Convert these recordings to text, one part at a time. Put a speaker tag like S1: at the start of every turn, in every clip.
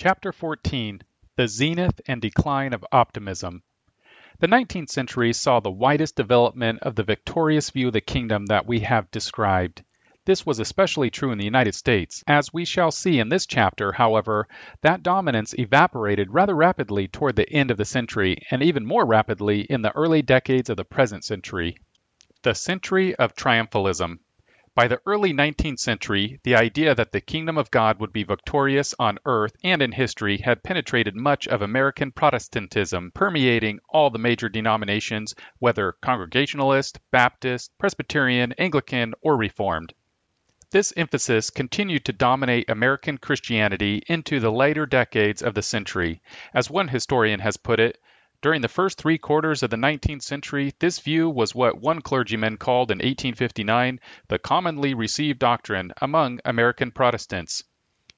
S1: Chapter 14 The Zenith and Decline of Optimism. The 19th century saw the widest development of the victorious view of the kingdom that we have described. This was especially true in the United States. As we shall see in this chapter, however, that dominance evaporated rather rapidly toward the end of the century, and even more rapidly in the early decades of the present century. The Century of Triumphalism. By the early 19th century, the idea that the kingdom of God would be victorious on earth and in history had penetrated much of American Protestantism, permeating all the major denominations, whether Congregationalist, Baptist, Presbyterian, Anglican, or Reformed. This emphasis continued to dominate American Christianity into the later decades of the century. As one historian has put it, during the first three quarters of the 19th century, this view was what one clergyman called in 1859 the commonly received doctrine among American Protestants.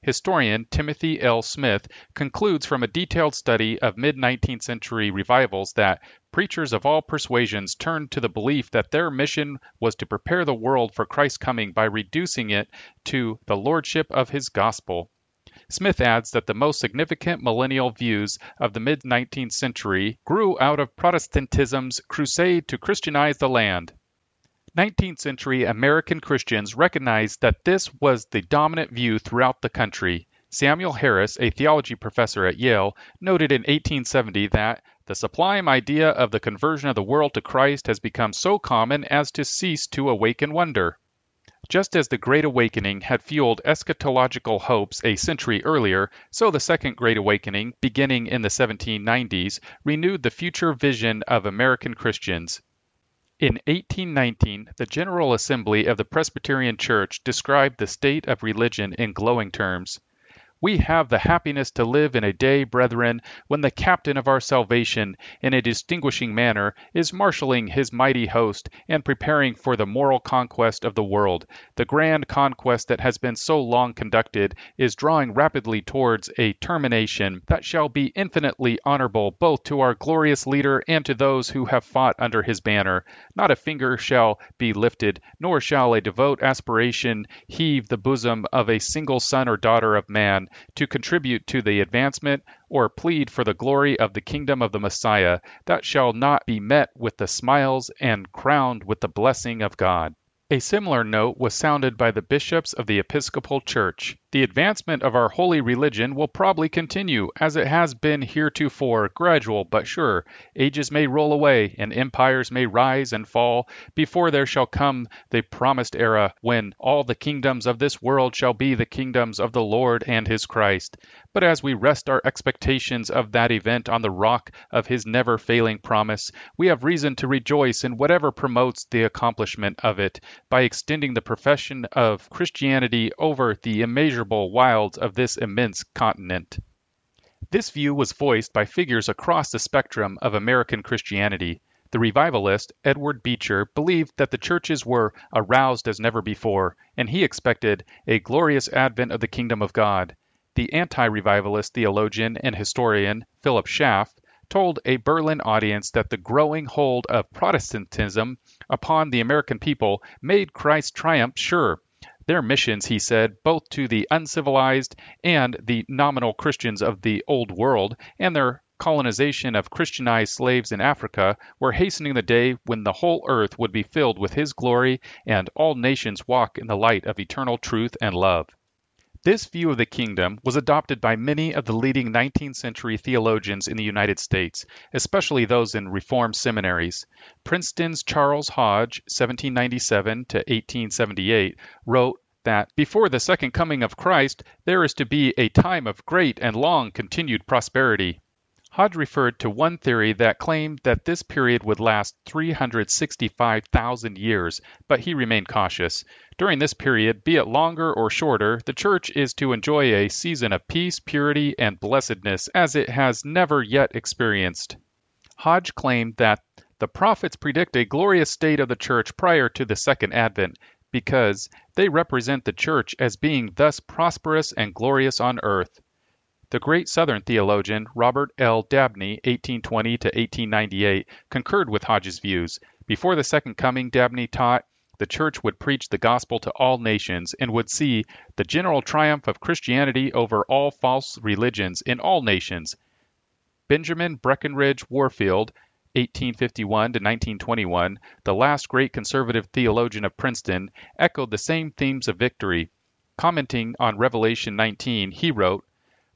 S1: Historian Timothy L. Smith concludes from a detailed study of mid 19th century revivals that preachers of all persuasions turned to the belief that their mission was to prepare the world for Christ's coming by reducing it to the lordship of his gospel. Smith adds that the most significant millennial views of the mid 19th century grew out of Protestantism's crusade to Christianize the land. 19th century American Christians recognized that this was the dominant view throughout the country. Samuel Harris, a theology professor at Yale, noted in 1870 that the sublime idea of the conversion of the world to Christ has become so common as to cease to awaken wonder. Just as the Great Awakening had fueled eschatological hopes a century earlier, so the Second Great Awakening, beginning in the 1790s, renewed the future vision of American Christians. In 1819, the General Assembly of the Presbyterian Church described the state of religion in glowing terms. We have the happiness to live in a day, brethren, when the captain of our salvation, in a distinguishing manner, is marshalling his mighty host and preparing for the moral conquest of the world. The grand conquest that has been so long conducted is drawing rapidly towards a termination that shall be infinitely honorable both to our glorious leader and to those who have fought under his banner. Not a finger shall be lifted, nor shall a devout aspiration heave the bosom of a single son or daughter of man to contribute to the advancement or plead for the glory of the kingdom of the Messiah that shall not be met with the smiles and crowned with the blessing of God. A similar note was sounded by the bishops of the Episcopal Church. The advancement of our holy religion will probably continue, as it has been heretofore, gradual but sure. Ages may roll away, and empires may rise and fall, before there shall come the promised era when all the kingdoms of this world shall be the kingdoms of the Lord and his Christ. But as we rest our expectations of that event on the rock of his never failing promise, we have reason to rejoice in whatever promotes the accomplishment of it by extending the profession of Christianity over the immeasurable wilds of this immense continent. This view was voiced by figures across the spectrum of American Christianity. The revivalist, Edward Beecher, believed that the churches were aroused as never before, and he expected a glorious advent of the kingdom of God. The anti revivalist theologian and historian, Philip Schaff, told a Berlin audience that the growing hold of Protestantism upon the American people made Christ's triumph sure. Their missions, he said, both to the uncivilized and the nominal Christians of the Old World, and their colonization of Christianized slaves in Africa, were hastening the day when the whole earth would be filled with his glory and all nations walk in the light of eternal truth and love. This view of the kingdom was adopted by many of the leading 19th century theologians in the United States, especially those in Reformed seminaries. Princeton's Charles Hodge, 1797 to 1878, wrote that before the second coming of Christ there is to be a time of great and long continued prosperity. Hodge referred to one theory that claimed that this period would last 365,000 years, but he remained cautious. During this period, be it longer or shorter, the Church is to enjoy a season of peace, purity, and blessedness as it has never yet experienced. Hodge claimed that the prophets predict a glorious state of the Church prior to the Second Advent because they represent the Church as being thus prosperous and glorious on earth. The great Southern theologian Robert L. Dabney (1820 to 1898) concurred with Hodge's views. Before the second coming, Dabney taught, the church would preach the gospel to all nations and would see the general triumph of Christianity over all false religions in all nations. Benjamin Breckinridge Warfield, 1851 to 1921, the last great conservative theologian of Princeton, echoed the same themes of victory. Commenting on Revelation 19, he wrote,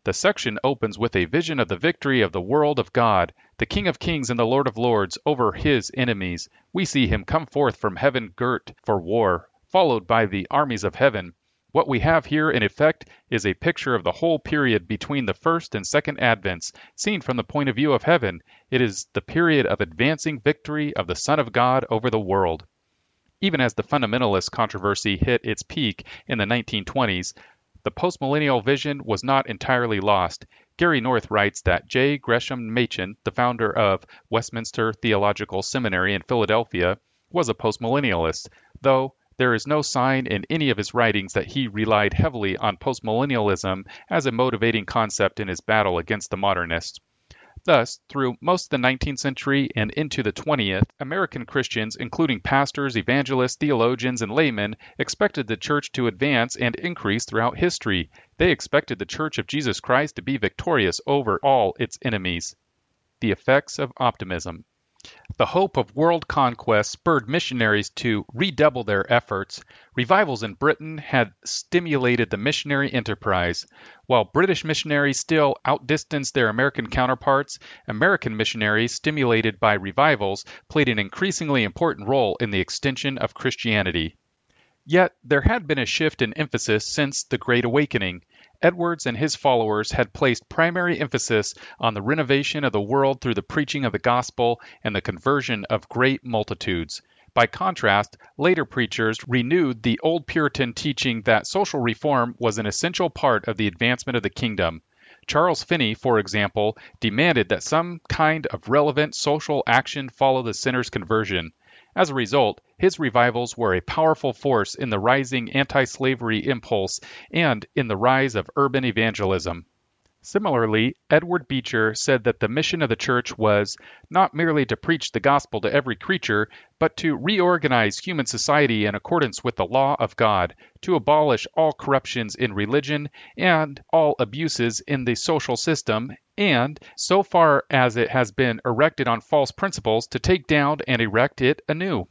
S1: the section opens with a vision of the victory of the world of God, the King of kings and the Lord of lords, over his enemies. We see him come forth from heaven girt for war, followed by the armies of heaven. What we have here, in effect, is a picture of the whole period between the first and second advents, seen from the point of view of heaven. It is the period of advancing victory of the Son of God over the world. Even as the fundamentalist controversy hit its peak in the 1920s, the postmillennial vision was not entirely lost. Gary North writes that J. Gresham Machen, the founder of Westminster Theological Seminary in Philadelphia, was a postmillennialist, though there is no sign in any of his writings that he relied heavily on postmillennialism as a motivating concept in his battle against the modernists. Thus, through most of the 19th century and into the 20th, American Christians, including pastors, evangelists, theologians, and laymen, expected the church to advance and increase throughout history. They expected the Church of Jesus Christ to be victorious over all its enemies. The effects of optimism. The hope of world conquest spurred missionaries to redouble their efforts. Revivals in Britain had stimulated the missionary enterprise. While British missionaries still outdistanced their American counterparts, American missionaries, stimulated by revivals, played an increasingly important role in the extension of Christianity. Yet there had been a shift in emphasis since the Great Awakening. Edwards and his followers had placed primary emphasis on the renovation of the world through the preaching of the gospel and the conversion of great multitudes. By contrast, later preachers renewed the old Puritan teaching that social reform was an essential part of the advancement of the kingdom. Charles Finney, for example, demanded that some kind of relevant social action follow the sinner's conversion. As a result, his revivals were a powerful force in the rising anti slavery impulse and in the rise of urban evangelism. Similarly, Edward Beecher said that the mission of the church was not merely to preach the gospel to every creature, but to reorganize human society in accordance with the law of God, to abolish all corruptions in religion and all abuses in the social system, and, so far as it has been erected on false principles, to take down and erect it anew.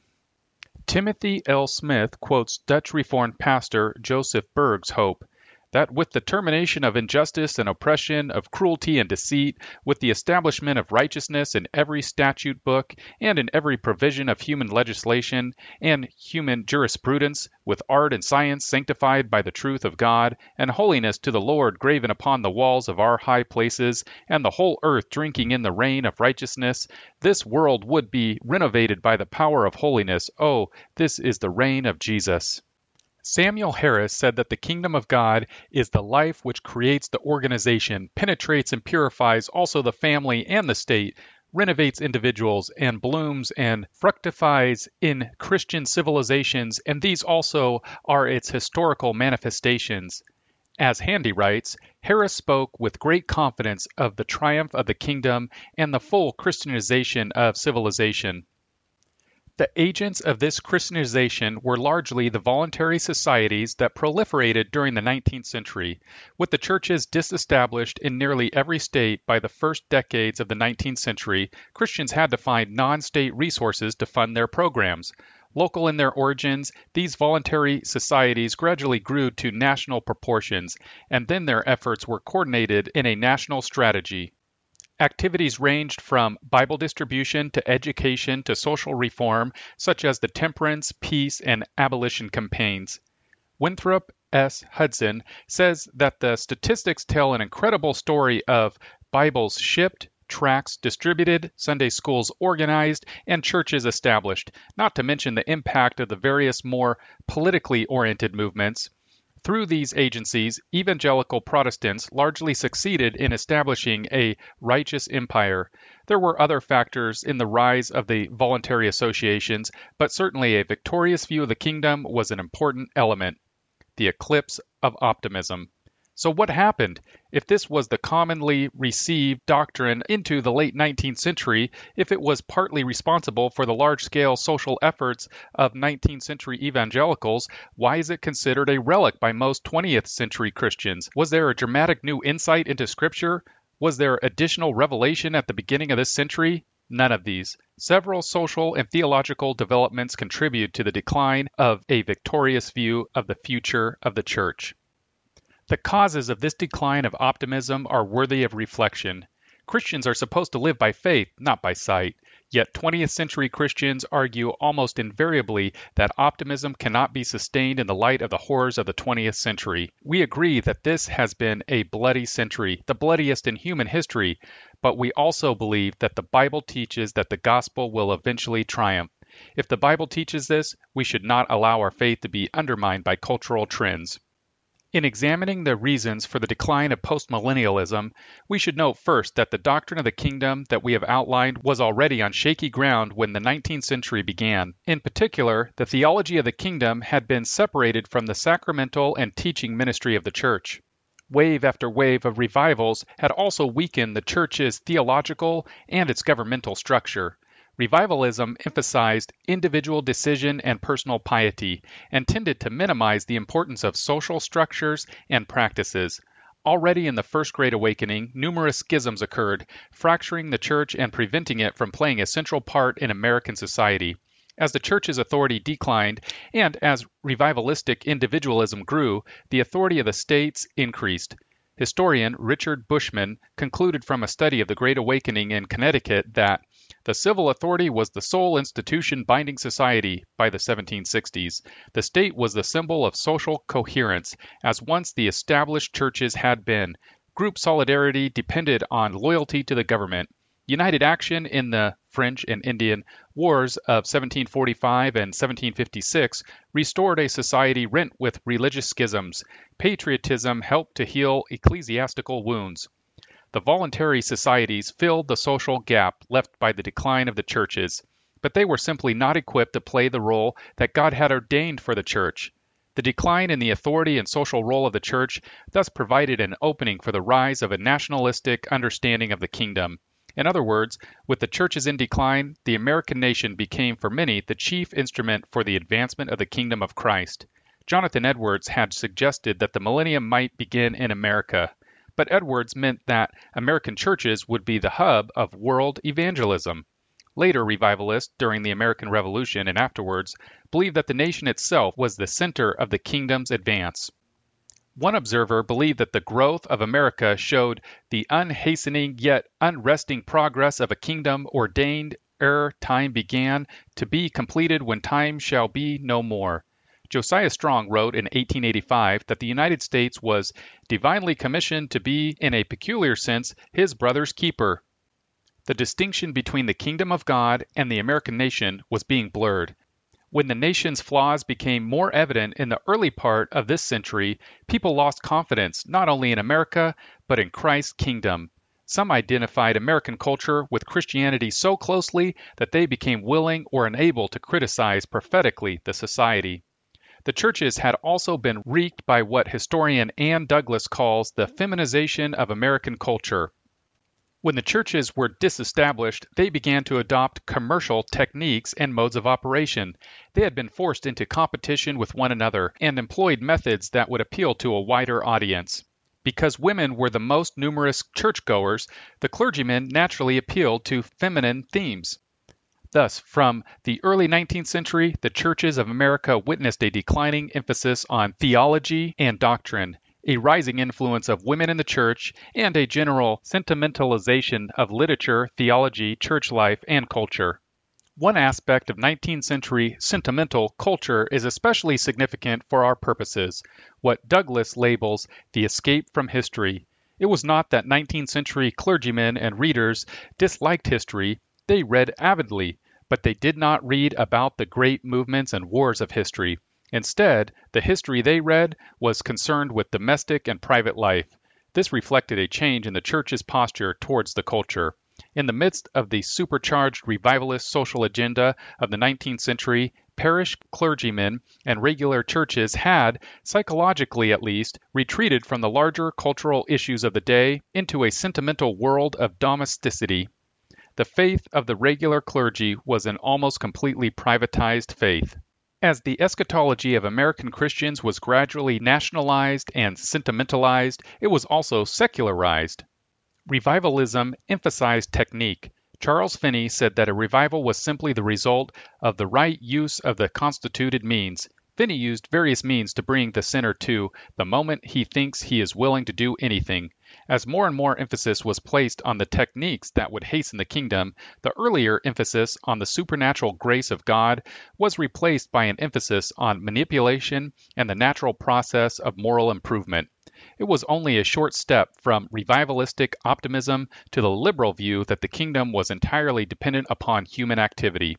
S1: Timothy L. Smith quotes Dutch Reformed pastor Joseph Berg's hope that with the termination of injustice and oppression, of cruelty and deceit, with the establishment of righteousness in every statute book and in every provision of human legislation and human jurisprudence, with art and science sanctified by the truth of God, and holiness to the Lord graven upon the walls of our high places, and the whole earth drinking in the rain of righteousness, this world would be renovated by the power of holiness. Oh, this is the reign of Jesus. Samuel Harris said that the kingdom of God is the life which creates the organization, penetrates and purifies also the family and the state, renovates individuals, and blooms and fructifies in Christian civilizations, and these also are its historical manifestations. As Handy writes, Harris spoke with great confidence of the triumph of the kingdom and the full Christianization of civilization. The agents of this Christianization were largely the voluntary societies that proliferated during the 19th century. With the churches disestablished in nearly every state by the first decades of the 19th century, Christians had to find non state resources to fund their programs. Local in their origins, these voluntary societies gradually grew to national proportions, and then their efforts were coordinated in a national strategy. Activities ranged from Bible distribution to education to social reform, such as the temperance, peace, and abolition campaigns. Winthrop S. Hudson says that the statistics tell an incredible story of Bibles shipped, tracts distributed, Sunday schools organized, and churches established, not to mention the impact of the various more politically oriented movements. Through these agencies, evangelical Protestants largely succeeded in establishing a righteous empire. There were other factors in the rise of the voluntary associations, but certainly a victorious view of the kingdom was an important element. The eclipse of optimism. So, what happened? If this was the commonly received doctrine into the late 19th century, if it was partly responsible for the large scale social efforts of 19th century evangelicals, why is it considered a relic by most 20th century Christians? Was there a dramatic new insight into Scripture? Was there additional revelation at the beginning of this century? None of these. Several social and theological developments contribute to the decline of a victorious view of the future of the church. The causes of this decline of optimism are worthy of reflection. Christians are supposed to live by faith, not by sight. Yet 20th century Christians argue almost invariably that optimism cannot be sustained in the light of the horrors of the 20th century. We agree that this has been a bloody century, the bloodiest in human history, but we also believe that the Bible teaches that the gospel will eventually triumph. If the Bible teaches this, we should not allow our faith to be undermined by cultural trends. In examining the reasons for the decline of postmillennialism, we should note first that the doctrine of the kingdom that we have outlined was already on shaky ground when the 19th century began. In particular, the theology of the kingdom had been separated from the sacramental and teaching ministry of the church. Wave after wave of revivals had also weakened the church's theological and its governmental structure. Revivalism emphasized individual decision and personal piety, and tended to minimize the importance of social structures and practices. Already in the First Great Awakening, numerous schisms occurred, fracturing the church and preventing it from playing a central part in American society. As the church's authority declined and as revivalistic individualism grew, the authority of the states increased. Historian Richard Bushman concluded from a study of the Great Awakening in Connecticut that the civil authority was the sole institution binding society by the 1760s. The state was the symbol of social coherence, as once the established churches had been. Group solidarity depended on loyalty to the government. United action in the French and Indian Wars of 1745 and 1756 restored a society rent with religious schisms. Patriotism helped to heal ecclesiastical wounds. The voluntary societies filled the social gap left by the decline of the churches, but they were simply not equipped to play the role that God had ordained for the church. The decline in the authority and social role of the church thus provided an opening for the rise of a nationalistic understanding of the kingdom. In other words, with the churches in decline, the American nation became for many the chief instrument for the advancement of the kingdom of Christ. Jonathan Edwards had suggested that the millennium might begin in America but Edwards meant that American churches would be the hub of world evangelism. Later revivalists, during the American Revolution and afterwards, believed that the nation itself was the center of the kingdom's advance. One observer believed that the growth of America showed the unhastening yet unresting progress of a kingdom ordained ere time began to be completed when time shall be no more. Josiah Strong wrote in 1885 that the United States was divinely commissioned to be, in a peculiar sense, his brother's keeper. The distinction between the kingdom of God and the American nation was being blurred. When the nation's flaws became more evident in the early part of this century, people lost confidence not only in America, but in Christ's kingdom. Some identified American culture with Christianity so closely that they became willing or unable to criticize prophetically the society. The churches had also been wreaked by what historian Ann Douglas calls the feminization of American culture. When the churches were disestablished, they began to adopt commercial techniques and modes of operation. They had been forced into competition with one another and employed methods that would appeal to a wider audience. Because women were the most numerous churchgoers, the clergymen naturally appealed to feminine themes. Thus, from the early 19th century, the churches of America witnessed a declining emphasis on theology and doctrine, a rising influence of women in the church, and a general sentimentalization of literature, theology, church life, and culture. One aspect of 19th century sentimental culture is especially significant for our purposes, what Douglas labels the escape from history. It was not that 19th century clergymen and readers disliked history, they read avidly, but they did not read about the great movements and wars of history. Instead, the history they read was concerned with domestic and private life. This reflected a change in the church's posture towards the culture. In the midst of the supercharged revivalist social agenda of the 19th century, parish clergymen and regular churches had, psychologically at least, retreated from the larger cultural issues of the day into a sentimental world of domesticity. The faith of the regular clergy was an almost completely privatized faith. As the eschatology of American Christians was gradually nationalized and sentimentalized, it was also secularized. Revivalism emphasized technique. Charles Finney said that a revival was simply the result of the right use of the constituted means. Finney used various means to bring the sinner to the moment he thinks he is willing to do anything. As more and more emphasis was placed on the techniques that would hasten the kingdom, the earlier emphasis on the supernatural grace of God was replaced by an emphasis on manipulation and the natural process of moral improvement. It was only a short step from revivalistic optimism to the liberal view that the kingdom was entirely dependent upon human activity.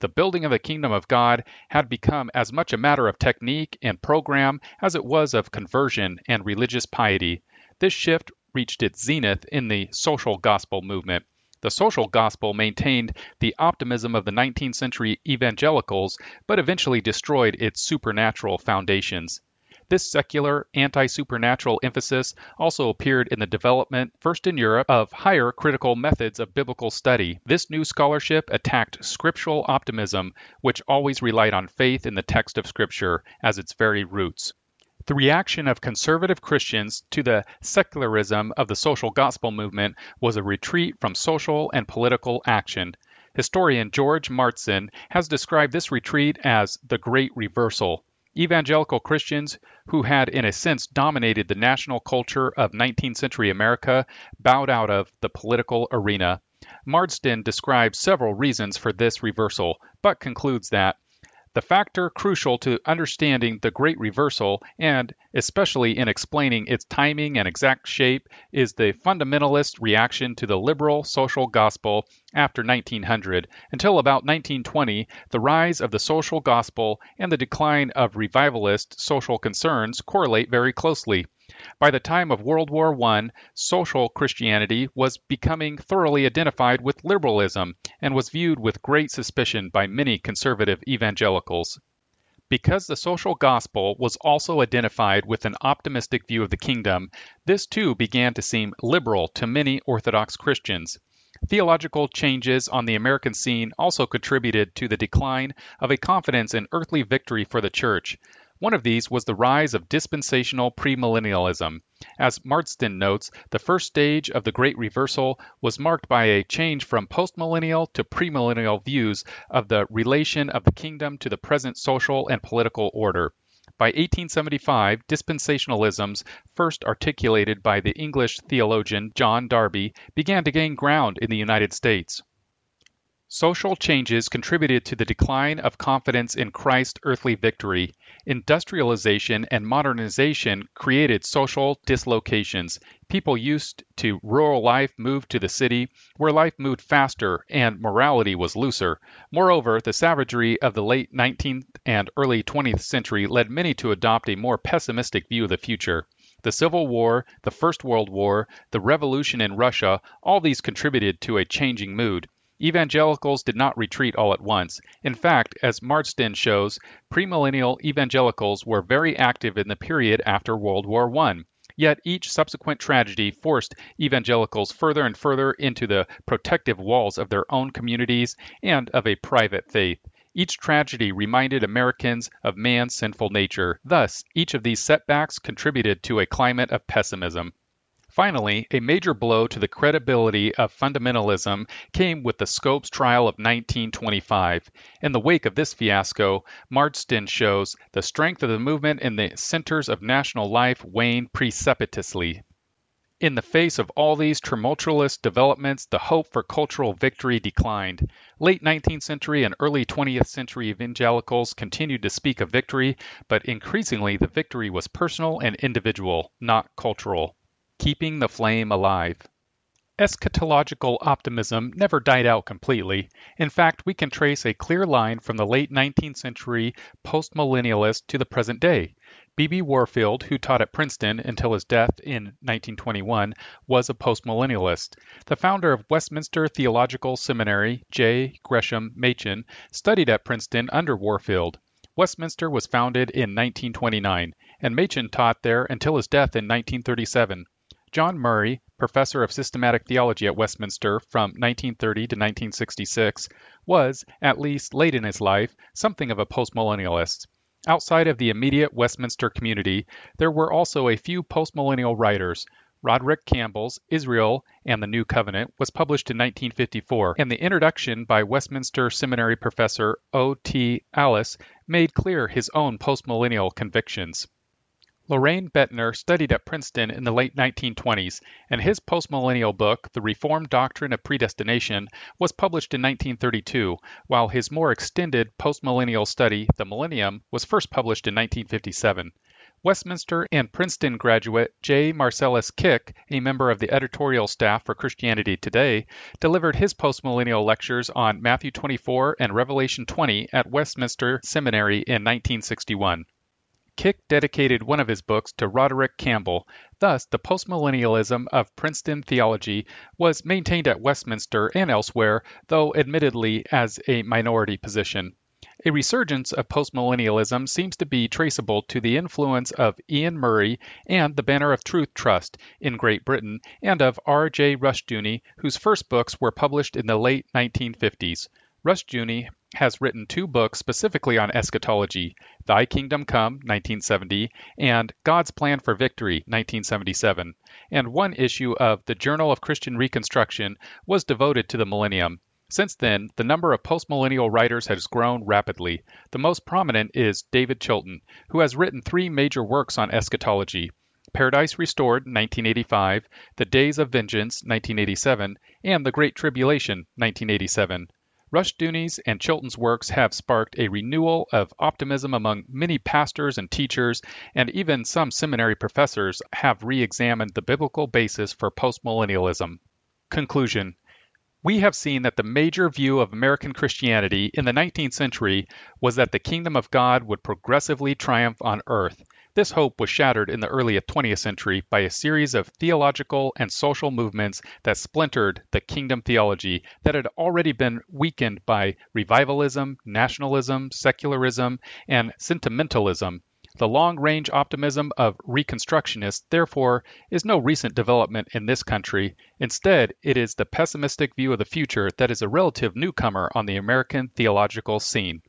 S1: The building of the kingdom of God had become as much a matter of technique and program as it was of conversion and religious piety. This shift reached its zenith in the social gospel movement. The social gospel maintained the optimism of the 19th century evangelicals, but eventually destroyed its supernatural foundations. This secular, anti supernatural emphasis also appeared in the development, first in Europe, of higher critical methods of biblical study. This new scholarship attacked scriptural optimism, which always relied on faith in the text of Scripture as its very roots. The reaction of conservative Christians to the secularism of the social gospel movement was a retreat from social and political action. Historian George Marsden has described this retreat as the Great Reversal. Evangelical Christians, who had in a sense dominated the national culture of 19th century America, bowed out of the political arena. Marsden describes several reasons for this reversal, but concludes that the factor crucial to understanding the Great Reversal, and especially in explaining its timing and exact shape, is the fundamentalist reaction to the liberal social gospel after 1900. Until about 1920, the rise of the social gospel and the decline of revivalist social concerns correlate very closely. By the time of World War I, social Christianity was becoming thoroughly identified with liberalism and was viewed with great suspicion by many conservative evangelicals. Because the social gospel was also identified with an optimistic view of the kingdom, this too began to seem liberal to many Orthodox Christians. Theological changes on the American scene also contributed to the decline of a confidence in earthly victory for the church. One of these was the rise of dispensational premillennialism. As Marsden notes, the first stage of the Great Reversal was marked by a change from postmillennial to premillennial views of the relation of the kingdom to the present social and political order. By 1875, dispensationalisms, first articulated by the English theologian John Darby, began to gain ground in the United States. Social changes contributed to the decline of confidence in Christ's earthly victory. Industrialization and modernization created social dislocations. People used to rural life moved to the city, where life moved faster and morality was looser. Moreover, the savagery of the late 19th and early 20th century led many to adopt a more pessimistic view of the future. The Civil War, the First World War, the revolution in Russia, all these contributed to a changing mood. Evangelicals did not retreat all at once. In fact, as Marsden shows, premillennial evangelicals were very active in the period after World War I. Yet each subsequent tragedy forced evangelicals further and further into the protective walls of their own communities and of a private faith. Each tragedy reminded Americans of man's sinful nature. Thus, each of these setbacks contributed to a climate of pessimism. Finally, a major blow to the credibility of fundamentalism came with the Scopes trial of 1925. In the wake of this fiasco, Marsden shows the strength of the movement in the centers of national life waned precipitously. In the face of all these tumultuous developments, the hope for cultural victory declined. Late 19th century and early 20th century evangelicals continued to speak of victory, but increasingly the victory was personal and individual, not cultural. Keeping the Flame Alive. Eschatological optimism never died out completely. In fact, we can trace a clear line from the late 19th century postmillennialist to the present day. B.B. Warfield, who taught at Princeton until his death in 1921, was a postmillennialist. The founder of Westminster Theological Seminary, J. Gresham Machen, studied at Princeton under Warfield. Westminster was founded in 1929, and Machen taught there until his death in 1937. John Murray, professor of systematic theology at Westminster from 1930 to 1966, was, at least late in his life, something of a postmillennialist. Outside of the immediate Westminster community, there were also a few postmillennial writers. Roderick Campbell's Israel and the New Covenant was published in 1954, and the introduction by Westminster Seminary professor O. T. Allis made clear his own postmillennial convictions. Loraine Boettner studied at Princeton in the late 1920s, and his postmillennial book, The Reformed Doctrine of Predestination, was published in 1932, while his more extended postmillennial study, The Millennium, was first published in 1957. Westminster and Princeton graduate J. Marcellus Kik, a member of the editorial staff for Christianity Today, delivered his postmillennial lectures on Matthew 24 and Revelation 20 at Westminster Seminary in 1961. Kik dedicated one of his books to Roderick Campbell. Thus, the postmillennialism of Princeton theology was maintained at Westminster and elsewhere, though admittedly as a minority position. A resurgence of postmillennialism seems to be traceable to the influence of Iain Murray and the Banner of Truth Trust in Great Britain and of R. J. Rushdoony, whose first books were published in the late 1950s. Rushdoony has written two books specifically on eschatology Thy Kingdom Come, 1970, and God's Plan for Victory, 1977. And one issue of the Journal of Christian Reconstruction was devoted to the millennium. Since then, the number of postmillennial writers has grown rapidly. The most prominent is David Chilton, who has written three major works on eschatology. Paradise Restored, 1985, The Days of Vengeance, 1987, and The Great Tribulation, 1987. Rushdoony's and Chilton's works have sparked a renewal of optimism among many pastors and teachers, and even some seminary professors have re examined the biblical basis for postmillennialism. Conclusion we have seen that the major view of American Christianity in the 19th century was that the kingdom of God would progressively triumph on earth. This hope was shattered in the early 20th century by a series of theological and social movements that splintered the kingdom theology that had already been weakened by revivalism, nationalism, secularism, and sentimentalism the long range optimism of Reconstructionists, therefore, is no recent development in this country. Instead, it is the pessimistic view of the future that is a relative newcomer on the American theological scene.